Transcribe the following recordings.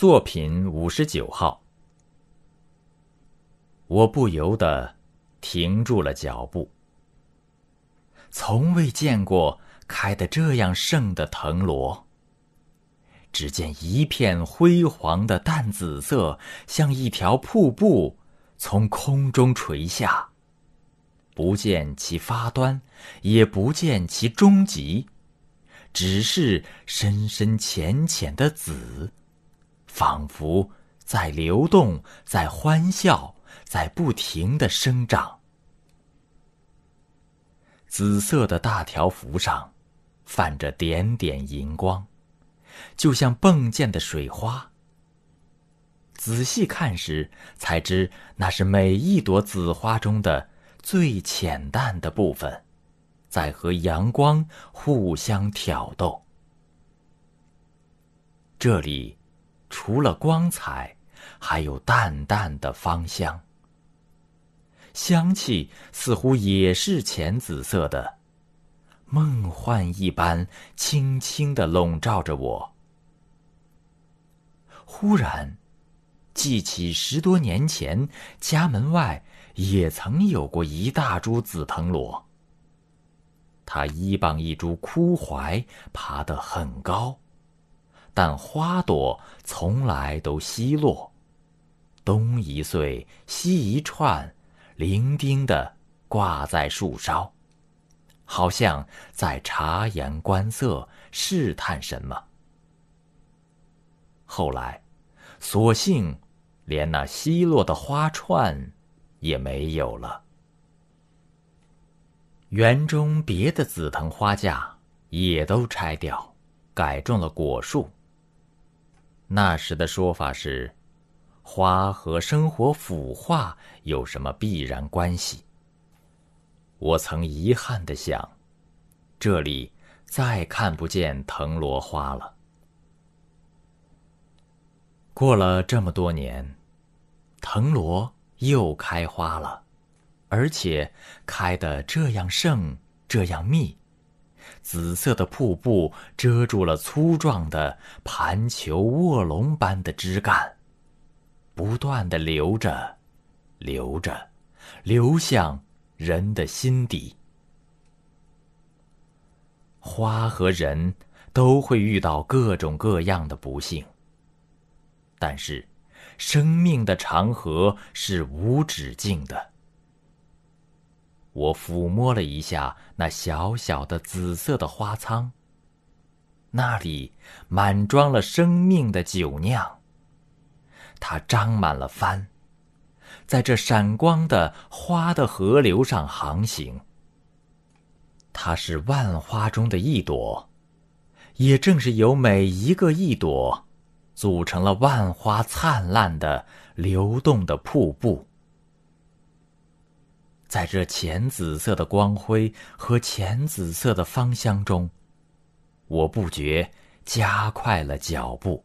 作品五十九号，我不由得停住了脚步。从未见过开得这样盛的藤萝。只见一片辉煌的淡紫色，像一条瀑布，从空中垂下。不见其发端，也不见其终极，只是深深浅浅的紫，仿佛在流动，在欢笑，在不停的生长。紫色的大条幅上，泛着点点银光。就像迸溅的水花。仔细看时，才知那是每一朵紫花中的最浅淡的部分，在和阳光互相挑逗。这里，除了光彩，还有淡淡的芳香。香气似乎也是浅紫色的。梦幻一般，轻轻的笼罩着我。忽然，记起十多年前家门外也曾有过一大株紫藤萝。它一傍一株枯槐，爬得很高，但花朵从来都稀落，东一穗，西一串，伶仃的挂在树梢。好像在察言观色，试探什么。后来，索性连那稀落的花串也没有了。园中别的紫藤花架也都拆掉，改种了果树。那时的说法是，花和生活腐化有什么必然关系？我曾遗憾的想，这里再看不见藤萝花了。过了这么多年，藤萝又开花了，而且开得这样盛，这样密，紫色的瀑布遮住了粗壮的盘球卧龙般的枝干，不断的流着，流着，流向。人的心底，花和人都会遇到各种各样的不幸。但是，生命的长河是无止境的。我抚摸了一下那小小的紫色的花仓，那里满装了生命的酒酿。它张满了帆。在这闪光的花的河流上航行，它是万花中的一朵，也正是由每一个一朵，组成了万花灿烂的流动的瀑布。在这浅紫色的光辉和浅紫色的芳香中，我不觉加快了脚步。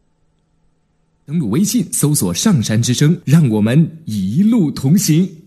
登录微信，搜索“上山之声”，让我们一路同行。